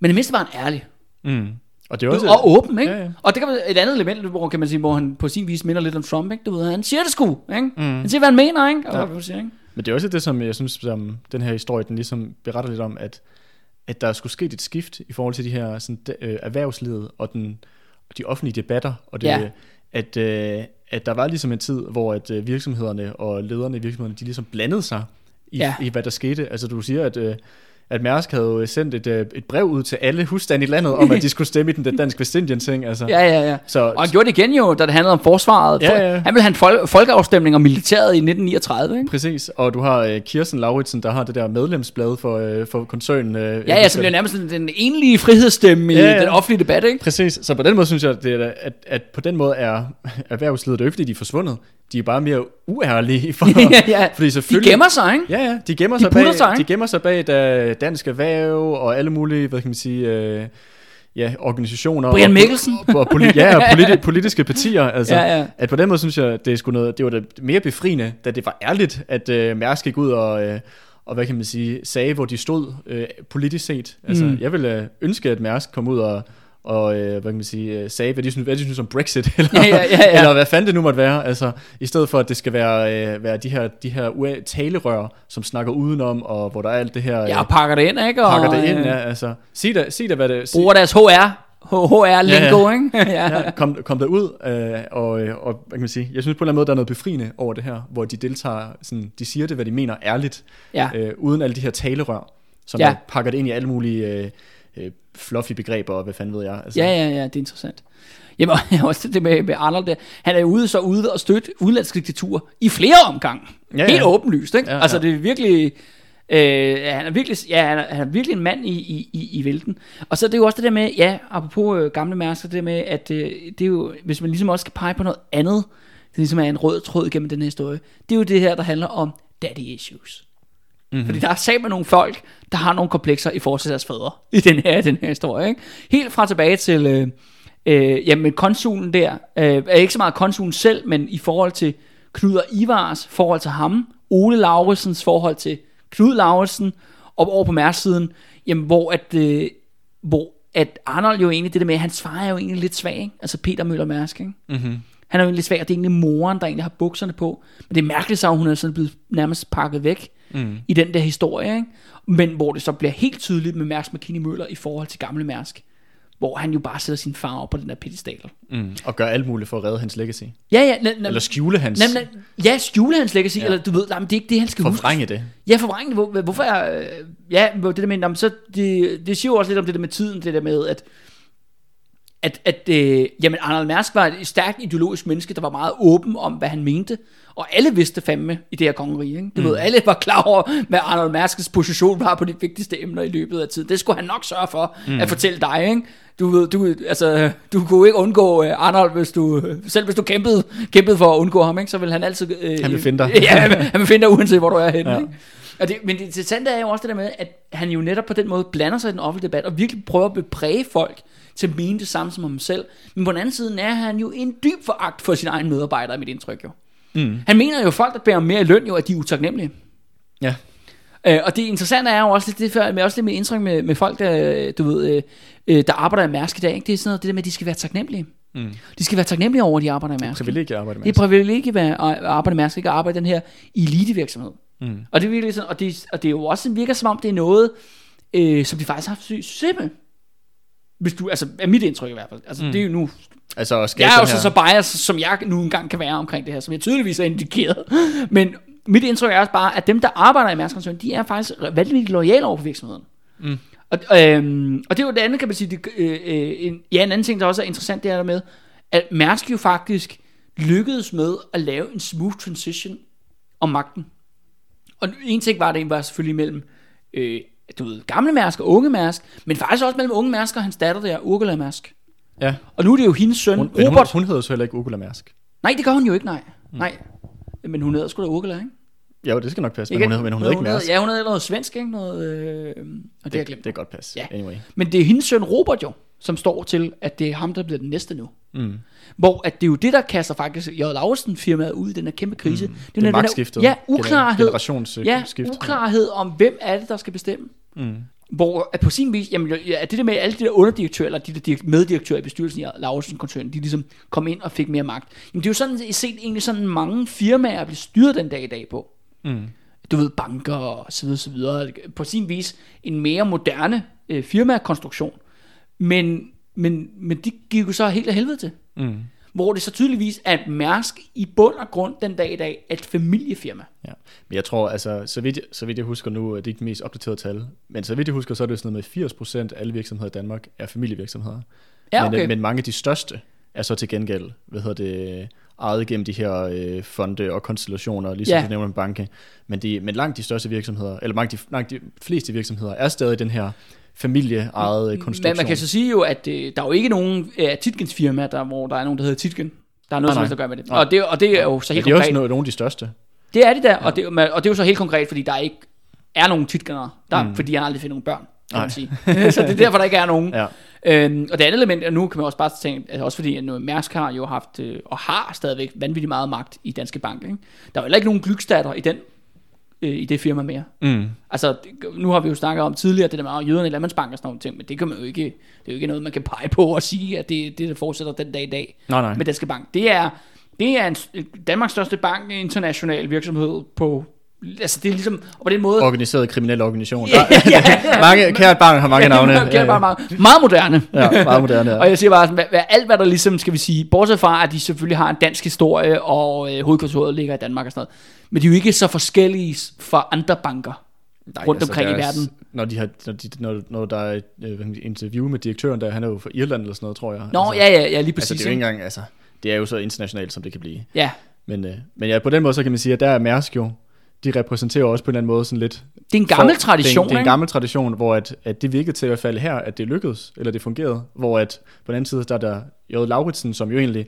men det mindste var han ærlig. Mm. Og det er også... Og åben, ikke? Ja, ja. Og det kan være et andet element, hvor, kan man sige, hvor han på sin vis minder lidt om Trump, ikke? Du ved, han siger det sgu, ikke? Mm. Han siger, hvad han mener, ikke? Og, Ja. hvad man siger, ikke? Men det er også det, som jeg synes, som den her historie, den ligesom beretter lidt om, at, at der skulle ske et skift i forhold til de her sådan, de, øh, erhvervslivet og den, de offentlige debatter, og det, Ja. at, øh, at der var ligesom en tid, hvor at øh, virksomhederne og lederne i virksomhederne, de ligesom blandede sig i, Ja. i hvad der skete. Altså du siger, at, øh, at Mærsk havde jo sendt et, øh, et brev ud til alle husstande i landet, om at de skulle stemme i den danske Vestindien ting. Altså. Ja, ja, ja. Så, Og han gjorde det igen jo, da det handlede om forsvaret. Ja, ja. Han ville have en fol- folkeafstemning om militæret i 1939, ikke? Præcis, og du har øh, Kirsten Lauritsen, der har det der medlemsblad for, øh, for koncernen. Øh, Ja, ja, som bliver nærmest den, enlige frihedsstemme Ja, i ja. den offentlige debat, ikke? Præcis, så på den måde synes jeg, det er, at, at på den måde er erhvervslivet, det er jo ikke fordi, de er forsvundet. De er bare mere uærlige. For, ja, ja. Fordi De selvfølgelig... gemmer sig, ikke? Ja, ja, de gemmer De sig bag, sig, ikke? de gemmer sig bag da, dansk erhverv og alle mulige, hvad kan man sige, øh, ja, organisationer. Brian og, Mikkelsen. Og, og, poli, ja, og politi, politiske partier. Altså, Ja, ja. At på den måde synes jeg, det er sgu noget, det var det mere befriende, da det var ærligt, at øh, Mærsk gik ud og, øh, og hvad kan man sige, sagde, hvor de stod øh, politisk set. Altså, Mm. mm. jeg ville øh, ønske, at Mærsk kom ud og, og øh, hvad kan man sige, øh, sagde, hvad de, synes, hvad de synes om Brexit, eller, Ja, ja, ja, ja. eller hvad fanden det nu måtte være. Altså, I stedet for, at det skal være, øh, være de her, de her talerør, som snakker udenom, og hvor der er alt det her, øh, Ja, og pakker det ind, ikke? Og, pakker det ind. øh, Ja, altså, sig da, sig da hvad det sig, Bruger deres HR, HR-lingo, ikke? ja. ja, kom, kom der ud, øh, og, øh, og hvad kan man sige, jeg synes på en eller anden måde, der er noget befriende over det her, hvor de deltager, sådan, de siger det, hvad de mener ærligt, ja. øh, uden alle de her talerør, som Ja. ja. pakker det ind i alle mulige øh, øh, fluffy begreber, og hvad fanden ved jeg. Altså, Ja, ja, ja, det er interessant. Jamen, og også det med, med Arnold der. Han er jo ude så ude og støtte udenlandske diktaturer i flere omgange. Ja, Helt ja. åbenlyst, ikke? Ja, ja. Altså, det er virkelig... Øh, han er virkelig, ja, han er, han er virkelig en mand i, i, i, i vælten. Og så er det jo også det der med, ja, apropos øh, gamle mærsker, det der med, at øh, det er jo, hvis man ligesom også skal pege på noget andet, det ligesom er en rød tråd gennem den her historie, det er jo det her, der handler om daddy issues. Mm-hmm. Fordi der er sammen nogle folk, der har nogle komplekser i forhold til deres fædre i den her, den her historie. Ikke? Helt fra tilbage til, øh, øh, jamen konsulen der, øh, er ikke så meget konsulen selv, men i forhold til Knud og Ivars forhold til ham, Ole Lauritsens forhold til Knud Lauritsen, og over på Mærks-siden, jamen, hvor at, øh, hvor at Arnold jo egentlig, det der med, at hans far er jo egentlig lidt svag, ikke? altså Peter Møller Mærsk, ikke? Mm-hmm. Han er jo egentlig svag, og det er egentlig moren, der egentlig har bukserne på. Men det er mærkeligt, så hun er sådan blevet nærmest pakket væk Mm. i den der historie. Ikke? Men hvor det så bliver helt tydeligt med Mærsk McKinney Møller i forhold til gamle Mærsk. Hvor han jo bare sætter sin far op på den der pedestal. Mm. Og gør alt muligt for at redde hans legacy. Ja, ja. Nem, nem, Eller skjule hans, nem, nem, ja, skjule hans legacy, ja. Eller du ved, nej, men det er ikke det, han skal huske. forvrænge det. Ja, forvrænge det. Hvor, hvorfor er... Ja, det der med... Jamen, så det, det siger jo også lidt om det der med tiden, det der med, at at, at øh, jamen Arnold Mærsk var et stærkt ideologisk menneske, der var meget åben om, hvad han mente. Og alle vidste fandme i det her kongerige. Ikke? Du mm. ved, alle var klar over, hvad Arnold Mærskes position var på de vigtigste emner i løbet af tiden. Det skulle han nok sørge for mm. at fortælle dig. Ikke? Du, ved, du, altså, du kunne ikke undgå uh, Arnold, hvis du, selv hvis du kæmpede, kæmpede for at undgå ham, ikke? så vil han altid... Øh, Han vil finde dig. ja, han vil, han vil finde dig, uanset hvor du er henne. Ja. Ikke? Og det, men det interessante er jo også det der med, at han jo netop på den måde blander sig i den offentlige debat, og virkelig prøver at bepræge folk til at mene det samme som ham selv. Men på den anden side er han jo en dyb foragt for sine egne medarbejdere, i mit indtryk jo. Mm. Han mener jo, at folk, der bærer mere i løn, jo, at de er utaknemmelige. Ja. Øh, og det interessante er jo også lidt det, før, med også lidt mit indtryk med, med folk, der, du ved, øh, øh, der arbejder i Mærsk i dag. Ikke? Det er sådan noget, det der med, at de skal være taknemmelige. Mm. De skal være taknemmelige over, at de arbejder i Mærsk. Privilegie at arbejde med. Det er privilegie at arbejde i Mærsk, ikke at arbejde i den her elitevirksomhed. Mm. Og det er virkelig sådan, og det, og det er jo også virker som om, det er noget, øh, som de faktisk har haft succes med. Hvis du, altså, er mit indtryk i hvert fald. Altså, mm. det er jo nu, Altså jeg er jo så, så som jeg nu engang kan være omkring det her, som jeg tydeligvis er indikeret. Men mit indtryk er også bare, at dem, der arbejder i Mærsk Koncern, de er faktisk vanvittigt lojale over for virksomheden. Mm. Og, øhm, og det er jo det andet, kan man sige, det, øh, øh, en, ja, en anden ting, der også er interessant, det er der med, at Mærsk jo faktisk lykkedes med at lave en smooth transition om magten. Og en ting var det var selvfølgelig mellem øh, du ved, gamle Mærsk og unge Mærsk, men faktisk også mellem unge Mærsk og hans datter der, Ursula Mærsk. Ja. Og nu er det jo hendes søn, Hun, men hun, Robert. hun hedder så heller ikke Ursula Mærsk. Nej, det gør hun jo ikke, nej. Mm. Nej. Men hun hedder sgu da Ursula, ikke? Jo, det skal nok passe, men hun hedder, men hun hedder ikke Mærsk. Ja, hun hedder noget svensk, ikke? Noget, øh, og det, det jeg glemt. Det er godt passe. Ja. Anyway. Men det er hendes søn Robert jo, som står til, at det er ham, der bliver den næste nu. Mm. Hvor at det er jo det, der kaster faktisk J. Lauritsen firmaet ud i den her kæmpe krise. Mm. Det er magtskiftet. Ja, uklarhed. Generationsskift. Ja, uklarhed om, hvem er det, der skal bestemme. Mm. Hvor at på sin vis, jamen, ja, det der med alle de der underdirektører, eller de der direk- meddirektører i bestyrelsen i Lauritsen-koncernen, de ligesom kom ind og fik mere magt. Jamen det er jo sådan set egentlig sådan mange firmaer bliver styret den dag i dag på. Mm. Du ved, banker og så videre, så videre. På sin vis en mere moderne øh, firmakonstruktion. Men, men, men de gik jo så helt af helvede til. Mm. Hvor det så tydeligvis er, at Mærsk i bund og grund den dag i dag er et familiefirma. Ja. Men jeg tror, altså, så vidt, så vidt jeg husker nu, det er ikke de mest opdaterede tal, men så vidt jeg husker, så er det sådan noget med 80% af alle virksomheder i Danmark er familievirksomheder. Ja, men, okay. øh, men mange af de største er så til gengæld, hvad hedder det, ejet gennem de her øh, fonde og konstellationer, ligesom Ja. du nævner en banke. Men, de, men langt de største virksomheder, eller langt de, langt de fleste virksomheder, er stadig den her familieejede konstruktion. Men man kan så sige jo, at øh, der er jo ikke nogen af Titkens firma, der, hvor der er nogen, der hedder Titken. Der er noget, Nej, som nej. helst at gøre med det. Nej. Og det, og det er jo så helt det er også konkret. nogle, nogle af de største. Det er det der, og, det, og det er jo så helt konkret, fordi der ikke er nogen Titkenere, der, mm. Fordi han aldrig finder nogen børn, kan man sige. så det er derfor, der ikke er nogen. Ja. Øhm, og det andet element, og nu kan man også bare tænke, altså også fordi at nu Mærsk har jo haft, øh, og har stadigvæk vanvittigt meget magt i Danske Bank. Ikke? Der er jo heller ikke nogen glykstatter i den øh, i det firma mere. Mm. Altså, nu har vi jo snakket om tidligere, det der med "Åh, jøderne i Landmandsbank og sådan nogle ting, men det kan man jo ikke, det er jo ikke noget, man kan pege på og sige, at det, det der fortsætter den dag i dag Nej, nej. med Danske Bank. Det er, det er en, Danmarks største bank, international virksomhed på, altså det er ligesom, og på den måde, Organiseret kriminel organisation. Ja, Der, mange, kært barn har mange navne. Ja, det er bare meget, meget moderne. Ja, meget moderne, ja. og jeg siger bare, sådan, hvad, hvad, alt hvad der ligesom, skal vi sige, bortset fra, at de selvfølgelig har en dansk historie, og øh, hovedkontoret ligger i Danmark og sådan noget, men de er jo ikke så forskellige fra andre banker Nej, rundt omkring i deres- verden. Når, de har, når, de, når, når der er et øh, sige, interview med direktøren der, han er jo fra Irland eller sådan noget, tror jeg. Nå, altså, ja, ja, ja, lige Altså, præcis. det er jo ikke engang, altså, det er jo så internationalt, som det kan blive. ja, Men, øh, men ja, på den måde, så kan man sige, at der er Mærsk jo, de repræsenterer også på en eller anden måde sådan lidt... det er en gammel for- tradition, Det er, en, det er en gammel tradition, hvor at, at det virkede til i hvert fald her, at det lykkedes, eller det fungerede. Hvor at på den anden side, der er der J. Lauritsen, som jo egentlig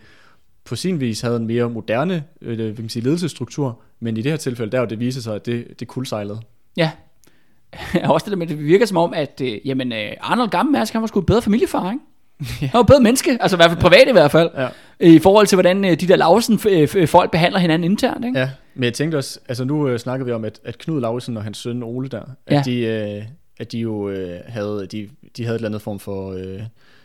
på sin vis havde en mere moderne øh, hvad kan man sige, ledelsesstruktur, men i det her tilfælde, der jo det viser sig, at det, det kuldsejlede. Ja. også det der med, det virker som om, at øh, jamen, øh, Arnold Gammel Mærsk, han var sgu en bedre familiefar, ikke? Han var bedre menneske, altså i hvert fald privat i hvert fald, Ja. i forhold til, hvordan øh, de der Lausen øh, øh, folk behandler hinanden internt, ikke? Ja, men jeg tænkte også, altså nu øh, snakker vi om, at, at Knud Lauritsen og hans søn Ole der, at, Ja. de, øh, at de jo øh, havde, de, de havde et eller andet form for øh,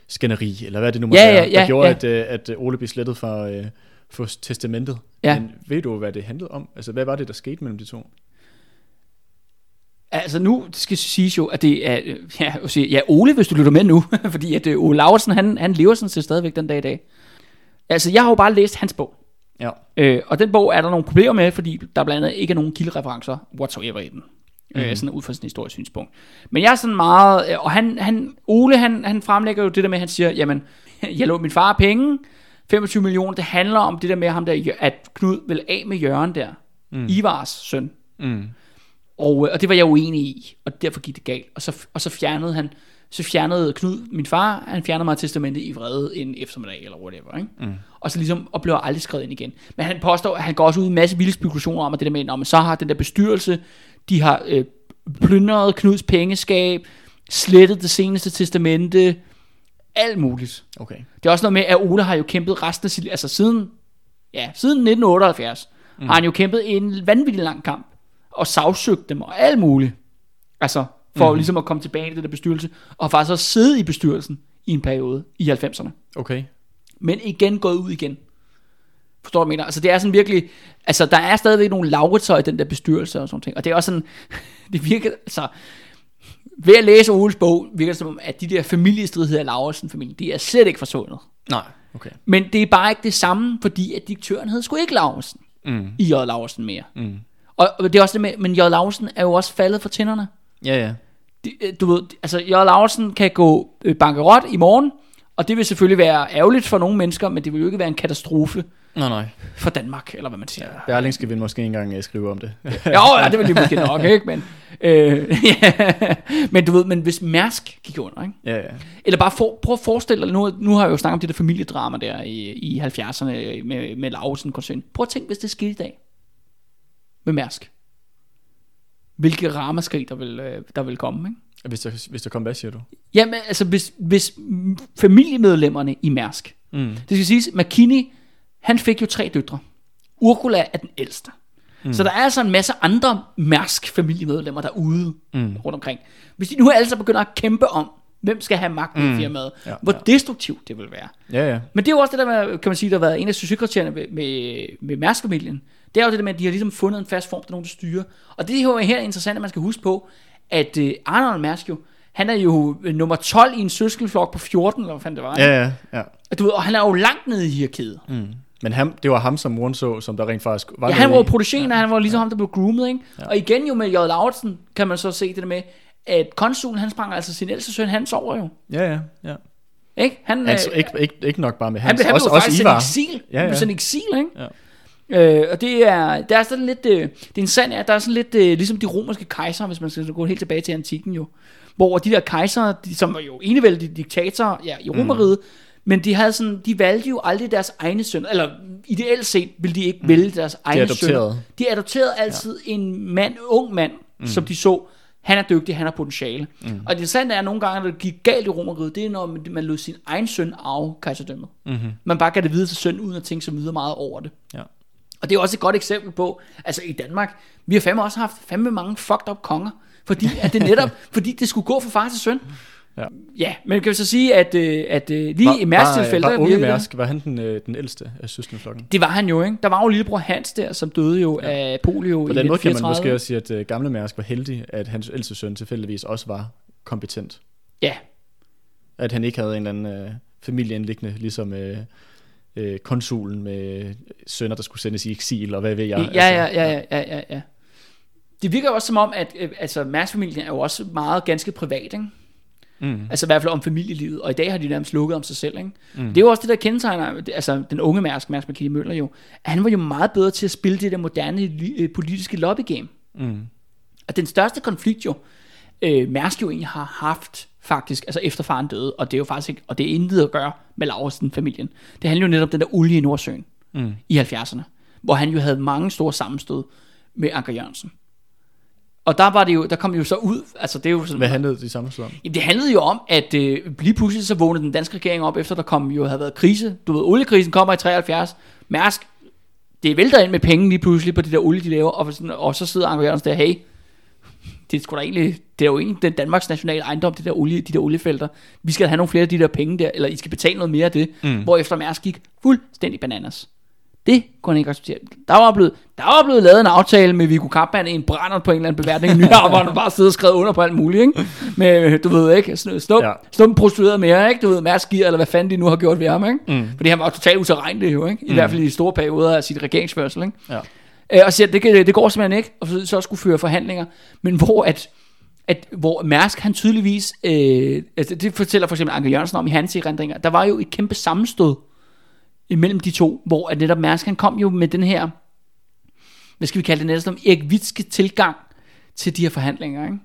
skænderi, eller hvad det nu må Ja, være, ja, ja, der gjorde, ja. at, øh, at øh, Ole blev slettet fra, øh, fra testamentet. Ja. Men ved du, hvad det handlede om? Altså, hvad var det, der skete mellem de to? Altså nu skal siges jo, at det er, øh, ja, sige, ja Ole, hvis du lytter med nu, fordi at Ole Lausen, han, han lever sådan set stadigvæk den dag i dag. Altså jeg har jo bare læst hans bog, Ja. øh, og den bog er der nogle problemer med, fordi der blandt andet ikke er nogen kildereferencer whatsoever i den. Mm. Øh, sådan ud fra sådan et historisk synspunkt. Men jeg er sådan meget, øh, og han, han, Ole han, han fremlægger jo det der med, at han siger, jamen, jeg lå min far penge, 25 millioner, det handler om det der med ham der, at Knud vil af med Jørgen der, mm. Ivars søn. Mm. Og, øh, og det var jeg uenig i, og derfor gik det galt. Og så, og så fjernede han, så fjernede Knud, min far, han fjernede mig testamentet i vrede en eftermiddag, eller whatever, ikke? Mm. Og så ligesom, og blev aldrig skrevet ind igen. Men han påstår, at han går også ud i en masse vilde spekulationer om, at det der med, man så har den der bestyrelse, de har øh, plyndret Knuds pengeskab, slettet det seneste testamente, alt muligt. Okay. Det er også noget med, at Ole har jo kæmpet resten af sit altså siden, ja, siden 1978, mm. har han jo kæmpet en vanvittig lang kamp, og sagsøgt dem, og alt muligt. Altså, for mm. ligesom at komme tilbage til den der bestyrelse, og faktisk også sidde i bestyrelsen i en periode i 90'erne. Okay. Men igen gået ud igen. Forstår du, mener? Altså, det er sådan virkelig... Altså, der er stadigvæk nogle lauritser i den der bestyrelse og sådan ting. Og det er også sådan... Det virker... Altså, ved at læse Oles bog, virker det som om, at de der familiestridigheder af Lauritsen-familien, de er slet ikke forsvundet. Nej, okay. Men det er bare ikke det samme, fordi at direktøren hed sgu ikke Lauritsen Mm. i J. Lauritsen mere. Mm. Og, og det er også det med, men J. Lauritsen er jo også faldet for tænderne. Ja, ja. Øh, du ved, altså J. Lauritsen kan gå øh, bankerot i morgen, og det vil selvfølgelig være ærgerligt for nogle mennesker, men det vil jo ikke være en katastrofe Nej, nej. for Danmark, eller hvad man siger. Berlingske vil måske engang øh, skrive om det. jo, ja, det vil de måske nok, ikke? Men, øh, ja. men du ved, men hvis Mærsk gik under, ikke? ja, ja. Eller bare for, prøv at forestille dig, nu, nu har jeg jo snakket om det der familiedrama der i, i 70'erne med, med Lausen koncern. Prøv at tænke, hvis det skete i dag med Mærsk. Hvilke ramaskrig der vil, øh, der vil komme, ikke? Hvis der, hvis der kom, hvad siger du? Jamen, altså, hvis, hvis mm, familiemedlemmerne i Mærsk, Mm. det skal siges, McKinney, han fik jo tre døtre. Ursula er den ældste. Mm. Så der er altså en masse andre Mærsk familiemedlemmer derude Mm. rundt omkring. Hvis de nu alle så begynder at kæmpe om, hvem skal have magten i firmaet, Ja, hvor ja. destruktivt det vil være. Ja, ja. Men det er jo også det der kan man sige, der har været en af succeskriterierne med, med, med Mærsk-familien. Det er jo det der med, at de har ligesom fundet en fast form, der er nogen, der styrer. Og det er jo her interessant, at man skal huske på, at uh, Arnold Mærsk jo, han er jo øh, nummer 12 i en søskenflok på 14, eller hvad fanden det var. Ja, ja, ja. Du ved, og han er jo langt nede i hierarkiet. Mm. Men ham, det var ham, som moren så, som der rent faktisk var Ja, han var protégéen, og han var ligesom ham, der blev groomet, ikke? Ja. Og igen jo med J. Lauritsen, kan man så se det der med, at konsulen, han sprang altså sin ældste søn, han sover jo. Ja, ja, ja. Ikke? Han, Altså, øh, ikke, ikke, ikke nok bare med han, hans, blev, han blev også faktisk Ivar. i eksil. Ja, Han blev ja. sendt i eksil, ikke? Øh, og det er, der er sådan lidt, øh, det er en sand, at der er sådan lidt, øh, ligesom de romerske kejser, hvis man skal gå helt tilbage til antikken jo, hvor de der kejser, de, som var jo enevældige diktatorer ja, i romeriet, mm. men de havde sådan, de valgte jo aldrig deres egne søn, eller ideelt set ville de ikke mm. vælge deres egne adopterede. søn. De adopterede altid ja. en mand, ung mand, mm. som de så, han er dygtig, han har potentiale. Mm. Og det sande er, at nogle gange, når det gik galt i romeriet, det er, når man, man lod sin egen søn arve kejserdømmet. Mm-hmm. Man bare gav det videre til søn, uden at tænke så videre meget over det. Ja. Og det er også et godt eksempel på, altså i Danmark, vi har fandme også haft fandme mange fucked up konger, fordi at det netop, fordi det skulle gå fra far til søn. Ja. Ja, men kan vi så sige, at, øh, at øh, lige Var- i Mærks var- tilfælde, var unge det. Mærsk, var han den, øh, den ældste af søskendeflokken? det var han jo, ikke? Der var jo lillebror Hans der, som døde jo ja. af polio På i den måde kan man 1934. måske også sige, at gamle Mærsk var heldig, at hans ældste søn tilfældigvis også var kompetent. Ja, At han ikke havde en eller anden øh, familieindliggende, ligesom øh, øh, konsulen med sønner, der skulle sendes i eksil, og hvad ved jeg. ja, ja, ja, ja, ja, ja, ja. Det virker også som om, at øh, altså, Mærsk-familien er jo også meget ganske privat, ikke? Mm. Altså i hvert fald om familielivet, og i dag har de nærmest lukket om sig selv, ikke? Mm. Det er jo også det, der kendetegner, altså den unge Mærsk, Mærsk McKinney Møller jo, han var jo meget bedre til at spille det der moderne øh, politiske lobbygame. Mm. Og den største konflikt jo, øh, Mærsk jo egentlig har haft faktisk, altså efter faren døde, og det er jo faktisk ikke, og det er intet at gøre med Laursen-familien. Det handler jo netop om den der olie i Nordsøen Mm. i 70'erne, hvor han jo havde mange store sammenstød med Anker Jørgensen. Og der var det jo, der kom jo så ud, altså det er jo sådan, Hvad handlede de samme om? Jamen, det handlede jo om, at øh, lige pludselig så vågnede den danske regering op, efter der kom jo havde været krise. Du ved, oliekrisen kommer i 73. Mærsk, det vælter ind med penge lige pludselig på det der olie, de laver. Og, sådan, og så sidder Anker Jørgensen der, hey, det er, sgu da egentlig, det er jo egentlig den Danmarks nationale ejendom, det der olie, de der oliefelter. Vi skal have nogle flere af de der penge der, eller I skal betale noget mere af det. Mm. Hvorefter Mærsk gik fuldstændig bananas. Det kunne han ikke acceptere. Der var blevet, der var blevet lavet en aftale med Viggo Kampmann, en brænder på en eller anden beværtning, en ny hvor han bare sidder og skrevet under på alt muligt, ikke? Med, du ved ikke, sn- snup, ja. Snup prostitueret mere, ikke? Du ved, Mærsk giver, eller hvad fanden de nu har gjort ved ham, ikke? Mm. Fordi han var totalt utilregnelig jo, ikke? I mm. hvert fald i de store perioder af sit regeringsførsel, ikke? Ja. Øh, og siger, det, kan- det går simpelthen ikke, og så, så skulle føre forhandlinger, men hvor at, at hvor Mærsk han tydeligvis, øh, altså det fortæller for eksempel Anker Jørgensen om i hans erindringer, der var jo et kæmpe sammenstød imellem de to, hvor at netop Mærsk han kom jo med den her, hvad skal vi kalde det næsten Erik Witzke tilgang til de her forhandlinger, ikke?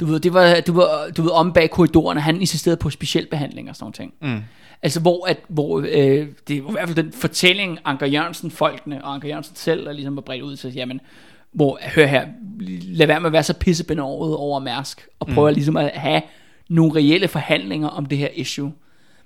Du ved, det var, du var, du ved, om bag korridorerne, han insisterede på specialbehandling og sådan noget. ting. Mm. Altså hvor, at, hvor øh, det er i hvert fald den fortælling, Anker Jørgensen, folkene og Anker Jørgensen selv, der ligesom var bredt ud til, jamen, hvor, hør her, lad være med at være så pissebenovet over Mærsk, og prøve mm. ligesom at have nogle reelle forhandlinger om det her issue.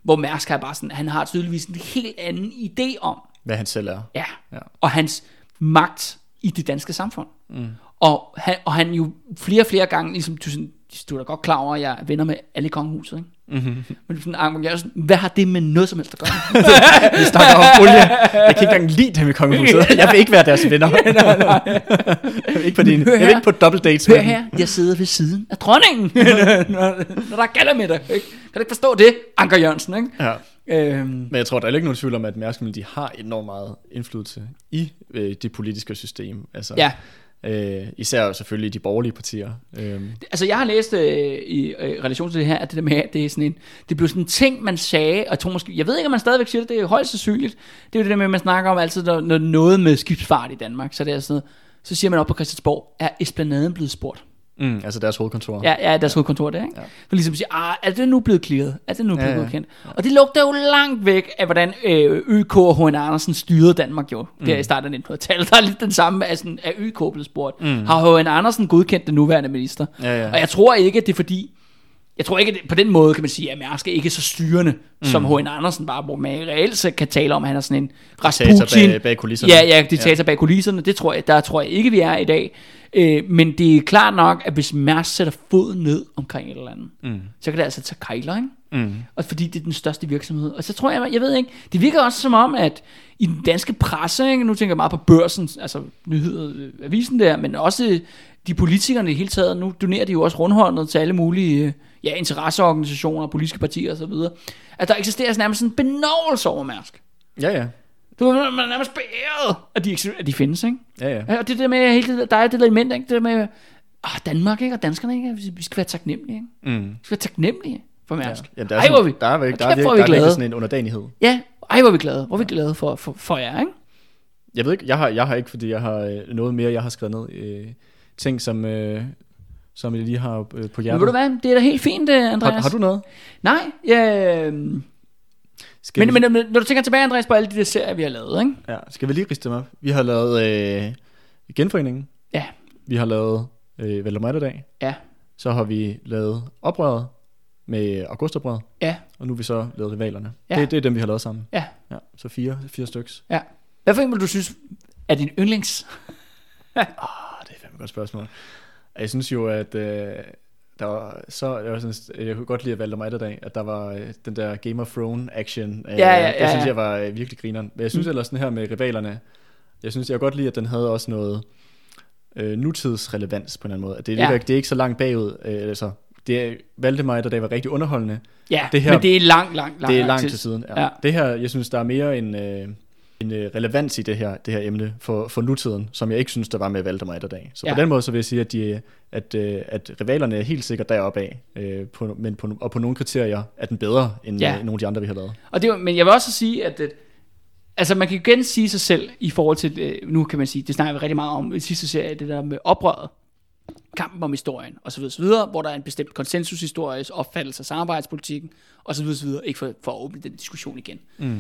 Hvor Mærsk har bare sådan, han har tydeligvis en helt anden idé om, Hvad han selv er. ja, Ja. og hans magt i det danske samfund. Mm. Og, han, og han jo flere og flere gange, ligesom, du, sådan, du er da godt klar over, at jeg er venner med alle kongehuset, ikke? Mm-hmm. Men sådan, Anker Jørgensen, hvad har det med noget som helst at gøre? Vi snakker om olie. Jeg kan ikke engang lide dem i kongehuset. Jeg vil ikke være deres venner. Jeg vil ikke på, din, jeg vil ikke på double dates Hør med her, jeg sidder ved siden af dronningen, når, når der er gælder med dig. Ikke? Kan du ikke forstå det, Anker Jørgensen? Ikke? Ja. Øhm, Men jeg tror, der er ikke nogen tvivl om, at Mærsk de har enormt meget indflydelse i øh, det politiske system. Altså, ja, øh, især selvfølgelig de borgerlige partier. Øh, altså jeg har læst øh, i øh, relation til det her, at det der med, at det er sådan en, det blev sådan en ting, man sagde, og jeg tror måske, jeg ved ikke, om man stadigvæk siger det, det er højst sandsynligt. Det er jo det der med, at man snakker om altid, når, når noget med skibsfart i Danmark, så det er sådan noget, så siger man op på Christiansborg, er Esplanaden blevet spurgt? Mm, altså deres hovedkontor. Ja, ja deres hovedkontor der, ikke? Ja. For ligesom at sige, ah, er det nu blevet clearet? Er det nu blevet Ja, ja. godkendt? Og det lugter jo langt væk af, hvordan øh, ØK og H.N. Andersen styrede Danmark jo, Mm. der i starten af 1900-tallet. Der er lidt den samme, af sådan, er ØK blevet spurgt. Mm. Har H.N. Andersen godkendt den nuværende minister? Ja, ja. Og jeg tror ikke, at det er fordi, jeg tror ikke, at det, på den måde kan man sige, at Mærsk er ikke så styrende, mm. som H.N. Andersen bare, hvor man reelt set kan tale om, at han er sådan en Diktator Rasputin. bag- bag kulisserne. Ja, ja, diktator ja. bag kulisserne. Det tror jeg, der tror jeg ikke, vi er i dag. Øh, men det er klart nok, at hvis Mærsk sætter foden ned omkring et eller andet, mm. så kan det altså tage kejler, ikke? Mm. Og fordi det er den største virksomhed. Og så tror jeg, jeg ved ikke, det virker også som om, at i den danske presse, ikke, nu tænker jeg meget på børsen, altså nyheder, øh, avisen der, men også de politikerne i hele taget, nu donerer de jo også rundhåndet til alle mulige øh, ja, interesseorganisationer, politiske partier osv., at der eksisterer sådan nærmest sådan en benovelse over Mærsk. Ja, ja. Du man er nærmest beæret, at de, eksisterer- at de findes, ikke? Ja, ja. Ja, og det der med, hele det, der er det der element, ikke? Det der med, ah, Danmark, ikke? Og danskerne, ikke? Vi- skal være taknemmelige, ikke? Mm. Vi skal være taknemmelige for Ja. Mærsk. Jamen, der er, Ej, hvor vi, der er, Hold der er, virkelig, er der vi er sådan en underdanighed. Ja, ej, hvor vi glade. Hvor er vi glade for, for, for jer, ikke? Jeg ved ikke, jeg har, jeg har ikke, fordi jeg har øh, noget mere, jeg har skrevet ned. Øh, ting, som, øh, som jeg lige har øh, på Men hjertet. ved du hvad, det er da helt fint, øh, Andreas. har, har du noget? Nej, ja, Skal men, vi, men, men når du tænker tilbage, Andreas, på alle de der serier, vi har lavet, ikke? ja, skal vi lige riste dem op? Vi har lavet øh, Genforeningen. Ja, Vi har lavet øh, Valdemar ja, Så har vi lavet Oprøret med Augustoprøret. ja, Og nu har vi så lavet Rivalerne. Ja. Det, det er dem, vi har lavet sammen. ja, Ja, så fire, fire styks. ja. Hvad for en vil du synes er din yndlings? Ah, det er fandme et godt spørgsmål. Jeg synes jo, at øh, der var så, jeg, var sådan, jeg kunne godt lide at Valdemar dag, at der var øh, den der Game of Thrones action. Øh, Ja, ja, ja, Det synes ja. jeg var øh, virkelig grineren. Men jeg synes mm. ellers den her med rivalerne, jeg synes, jeg kan godt lide, at den havde også noget øh, nutidsrelevans på en eller anden måde. At det, er Ja. lidt, det er ikke så langt bagud. Øh, altså, det er, Valdemar dag var rigtig underholdende. Ja, Det det her- men det er lang, lang, lang, det er lang langt til siden. Ja. Ja. Det her, jeg synes, der er mere en, øh, en øh, relevans i det her, det her emne for, for nutiden, som jeg ikke synes, der var med Valdemar dag. Så ja. På den måde så vil jeg sige, at, de, at, øh, at rivalerne er helt sikkert deroppe af, øh, på, men på, og på nogle kriterier er den bedre end Ja. nogle af de andre, vi har lavet. Og det, men jeg vil også sige, at, at altså man kan igen sige sig selv i forhold til, nu kan man sige, det snakker vi rigtig meget om i sidste serie, det der med oprøret, kampen om historien, osv., osv., hvor der er en bestemt konsensushistorisk opfattelse af samarbejdspolitikken, osv., osv., ikke for, for at åbne den diskussion igen. Mm.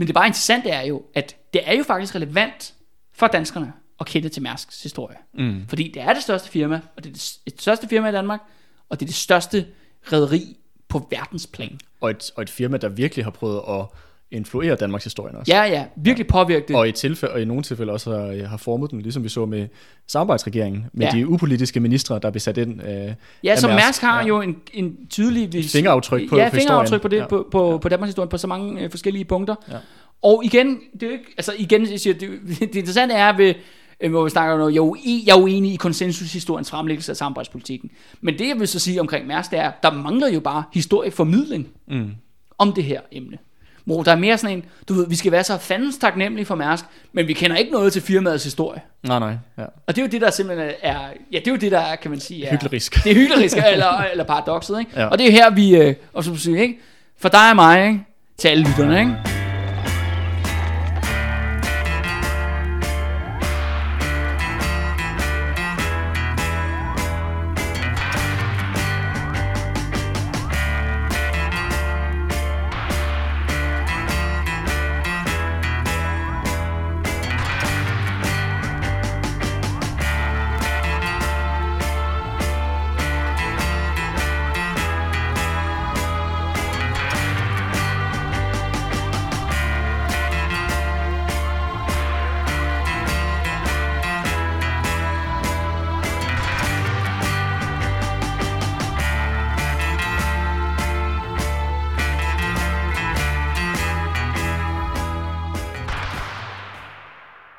Men det bare interessante er jo, at det er jo faktisk relevant for danskerne at kende til Mærsks historie. Mm. Fordi det er det største firma, og det er det, det største firma i Danmark, og det er det største rederi på verdensplan. Og, et, og et firma, der virkelig har prøvet at influere Danmarks historie også. Ja, ja, virkelig påvirke det. Og i, tilfælde, og i nogle tilfælde også har, har formet den, ligesom vi så med samarbejdsregeringen, med Ja. ja. de upolitiske ministre, der blev sat ind. Øh, Ja, så Mærsk har Ja. jo en, en tydelig Fingeraftryk på- ja, på fingeraftryk på det, historien. på, på, på Danmarks historie på så mange øh, forskellige punkter. Ja. Og igen, det er ikke, altså igen, jeg siger, det, det interessante er ved, øh, hvor vi snakker om noget, jeg er, ui- jeg er uenig i konsensushistoriens fremlæggelse af samarbejdspolitikken. Men det, jeg vil så sige omkring Mærsk, det er, der mangler jo bare historieformidling Mm. om det her emne. Hvor der er mere sådan en, du ved, vi skal være så fandens taknemmelige for Mærsk, men vi kender ikke noget til firmaets historie. Nej, nej. Ja. Og det er jo det, der simpelthen er, ja, det er jo det, der er, kan man sige, er, Hyklerisk. det er hyklerisk, eller, eller paradokset, ikke? Ja. Og det er her, vi, øh, og så sige, ikke? For dig og mig, ikke? Til alle lytterne, ikke?